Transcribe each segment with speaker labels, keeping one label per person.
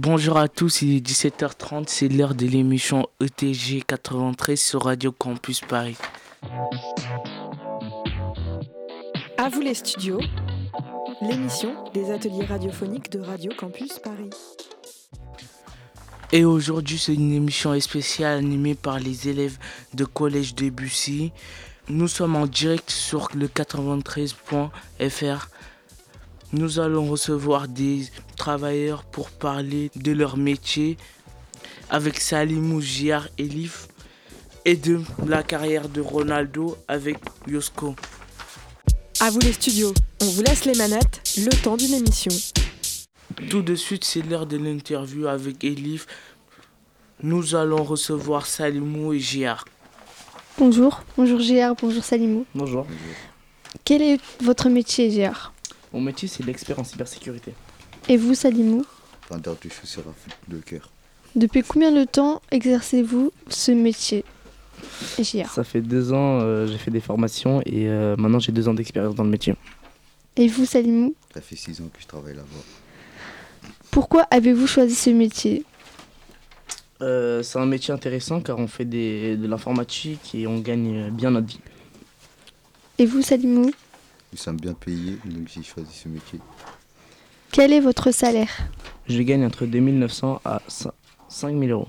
Speaker 1: Bonjour à tous, il est 17h30, c'est l'heure de l'émission ETG 93 sur Radio Campus Paris.
Speaker 2: À vous les studios, l'émission des ateliers radiophoniques de Radio Campus Paris.
Speaker 1: Et aujourd'hui, c'est une émission spéciale animée par les élèves de Collège de Bussy. Nous sommes en direct sur le 93.fr. Nous allons recevoir des travailleurs pour parler de leur métier avec Salimou Giar Elif et de la carrière de Ronaldo avec Yosco.
Speaker 2: À vous les studios, on vous laisse les manettes, le temps d'une émission.
Speaker 1: Tout de suite, c'est l'heure de l'interview avec Elif. Nous allons recevoir Salimou et Giar.
Speaker 3: Bonjour, bonjour Giar, bonjour Salimou.
Speaker 4: Bonjour.
Speaker 3: Quel est votre métier Giar
Speaker 4: Mon métier, c'est l'expert en cybersécurité.
Speaker 3: Et vous Salimou
Speaker 5: Vendeur de chaussures à foot de cœur.
Speaker 3: Depuis combien de temps exercez-vous ce métier
Speaker 4: Ça fait deux ans, euh, j'ai fait des formations et euh, maintenant j'ai deux ans d'expérience dans le métier.
Speaker 3: Et vous Salimou
Speaker 5: Ça fait six ans que je travaille là-bas.
Speaker 3: Pourquoi avez-vous choisi ce métier?
Speaker 4: Euh, c'est un métier intéressant car on fait des- de l'informatique et on gagne bien notre vie.
Speaker 3: Et vous Salimou?
Speaker 5: Nous sommes bien payés, donc j'ai choisi ce métier.
Speaker 3: Quel est votre salaire?
Speaker 4: Je gagne entre 2900 à 5000 euros.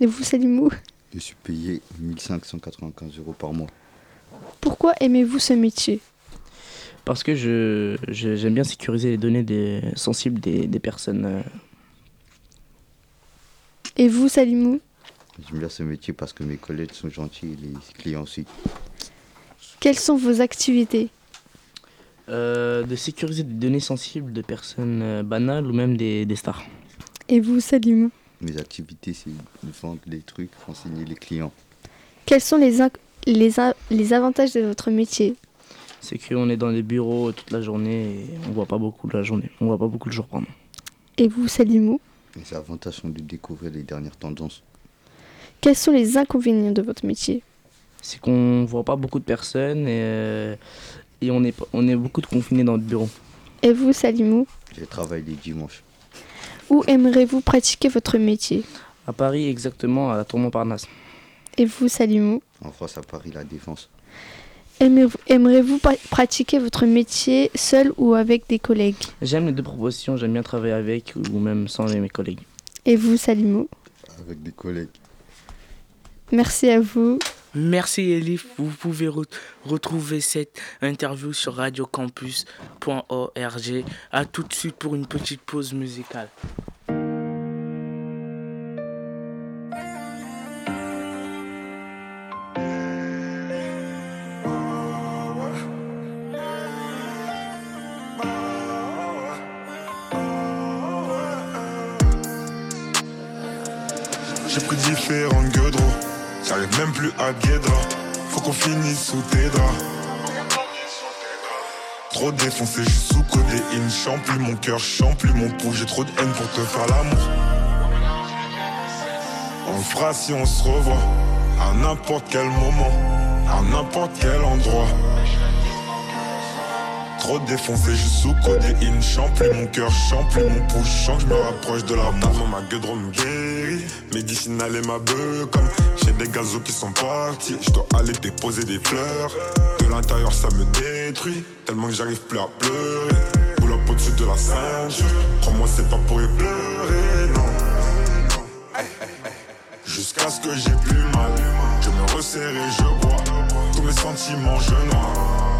Speaker 3: Et vous Salimou
Speaker 5: Je suis payé 1595 euros par mois.
Speaker 3: Pourquoi aimez-vous ce métier?
Speaker 4: Parce que je, je- j'aime bien sécuriser les données des, sensibles des, des personnes. euh.
Speaker 3: Et vous Salimou?
Speaker 5: J'aime bien ce métier parce que mes collègues sont gentils et les clients aussi.
Speaker 3: Quelles sont vos activités?
Speaker 4: Euh, de sécuriser des données sensibles de personnes euh, banales ou même des, des stars.
Speaker 3: Et vous Salimou
Speaker 5: Mes activités, c'est de vendre les trucs, renseigner les clients.
Speaker 3: Quels sont les, inc- les, les avantages de votre métier?
Speaker 4: C'est qu'on est dans les bureaux toute la journée et on voit pas beaucoup la journée. On voit pas beaucoup le jour, pardon.
Speaker 3: Et vous Salimou
Speaker 5: Les avantages sont de découvrir les dernières tendances.
Speaker 3: Quels sont les inconvénients de votre métier?
Speaker 4: C'est qu'on voit pas beaucoup de personnes et, euh, et on, est, on est beaucoup de confinés dans le bureau.
Speaker 3: Et vous Salimou
Speaker 5: Je travaille les dimanches.
Speaker 3: Où aimeriez-vous pratiquer votre métier?
Speaker 4: À Paris, exactement, à la Tour Montparnasse.
Speaker 3: Et vous Salimou?
Speaker 5: En France, à Paris, la Défense.
Speaker 3: Aimeriez-vous pratiquer votre métier seul ou avec des collègues?
Speaker 4: J'aime les deux propositions, j'aime bien travailler avec ou même sans mes collègues.
Speaker 3: Et vous Salimou?
Speaker 5: Avec des collègues.
Speaker 3: Merci à vous.
Speaker 1: Merci Elif, vous pouvez re- retrouver cette interview sur radiocampus.org. A tout de suite pour une petite pause musicale.
Speaker 6: J'ai pris différentes gueules J'arrive même plus à Guédra. Faut qu'on finisse sous tes draps. Trop défoncé, je sous codéine Chante plus mon cœur, chante plus mon pouls. J'ai trop de haine pour te faire l'amour. On le fera si on se revoit. À n'importe quel moment À n'importe quel endroit Trop défoncé, je suis sous codéine Chante plus mon cœur, chante plus mon pouls Chante, je me rapproche de la mort. Ma gueule me guérit Médicinal et ma beuh comme J'ai des gazos qui sont partis Je dois aller déposer des fleurs. De l'intérieur ça me détruit Tellement que j'arrive plus à pleurer. Boule up au-dessus de la ceinture Crois-moi c'est pas pour y pleurer non. Jusqu'à ce que j'ai plus mal Je me resserre et je bois. Tous mes sentiments je noie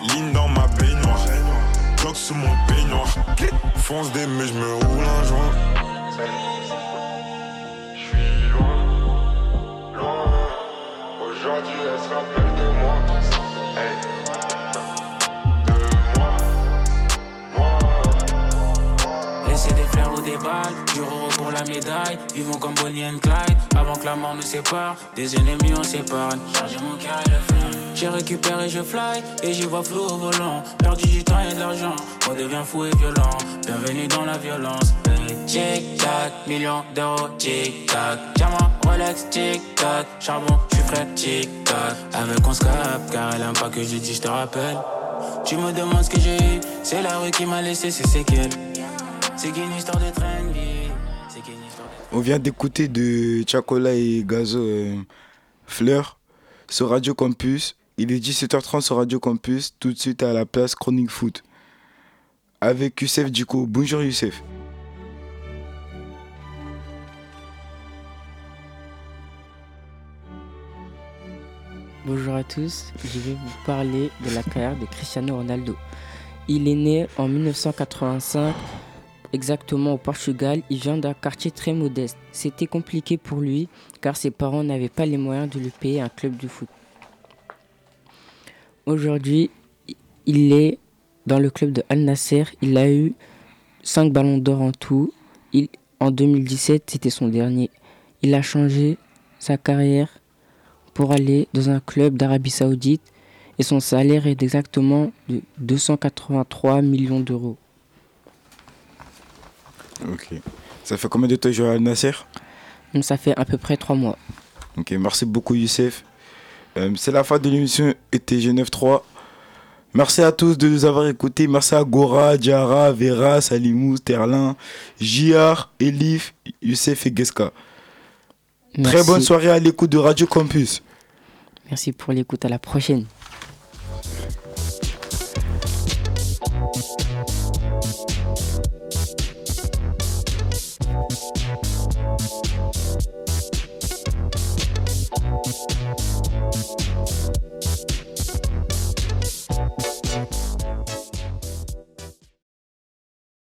Speaker 6: Ligne dans ma baignoire Bloc sous mon peignoir Fonce des mais je me roule un joint Je suis loin, loin Aujourd'hui elle se rappelle de moi Hey. De moi, moi
Speaker 7: Laisser des fleurs ou des balles, du euro pour la médaille. Vivons comme Bonnie and Clyde, avant que la mort nous sépare. Des ennemis on s'épargne, charger mon flingue. J'ai récupéré, je fly, et j'y vois flou au volant. Perdu du temps et de l'argent, on devient fou et violent. Bienvenue dans la violence. Tic tac, millions d'euros, tic tac. Diamant, Rolex, tic tac. Charbon, j'suis frais, tic tac. Avec on se capte, car elle aime pas que je dis je te rappelle. Tu me demandes ce que j'ai eu, c'est la rue qui m'a laissé ses séquelles. C'est qu'une histoire de train de vie.
Speaker 8: On vient d'écouter de Chacola et Gazo euh, Fleur sur Radio Campus. Il est 17h30 sur Radio Campus. Tout de suite à la place Chronique Foot. Avec Youssef Diko. Bonjour Youssef.
Speaker 9: Bonjour à tous, je vais vous parler de la carrière de Cristiano Ronaldo. Il est né en 1985, exactement au Portugal. Il vient d'un quartier très modeste. C'était compliqué pour lui car ses parents n'avaient pas les moyens de lui payer un club de foot. Aujourd'hui, il est dans le club de Al Nasser. Il a eu 5 ballons d'or en tout. Il, en 2017, c'était son dernier. Il a changé sa carrière pour aller dans un club d'Arabie Saoudite et son salaire est exactement de 283 millions d'euros.
Speaker 8: Ok. Ça fait combien de temps que tu joues à Al Nasser?
Speaker 9: Ça fait à peu près trois mois.
Speaker 8: Ok, merci beaucoup Youssef. Euh, C'est la fin de l'émission ETG 93. Merci à tous de nous avoir écoutés. Merci à Gora, Diara, Vera, Salimou, Terlin, Jiar, Elif, Youssef et Geska. Très bonne soirée à l'écoute de Radio Campus.
Speaker 9: Merci pour l'écoute. À la prochaine.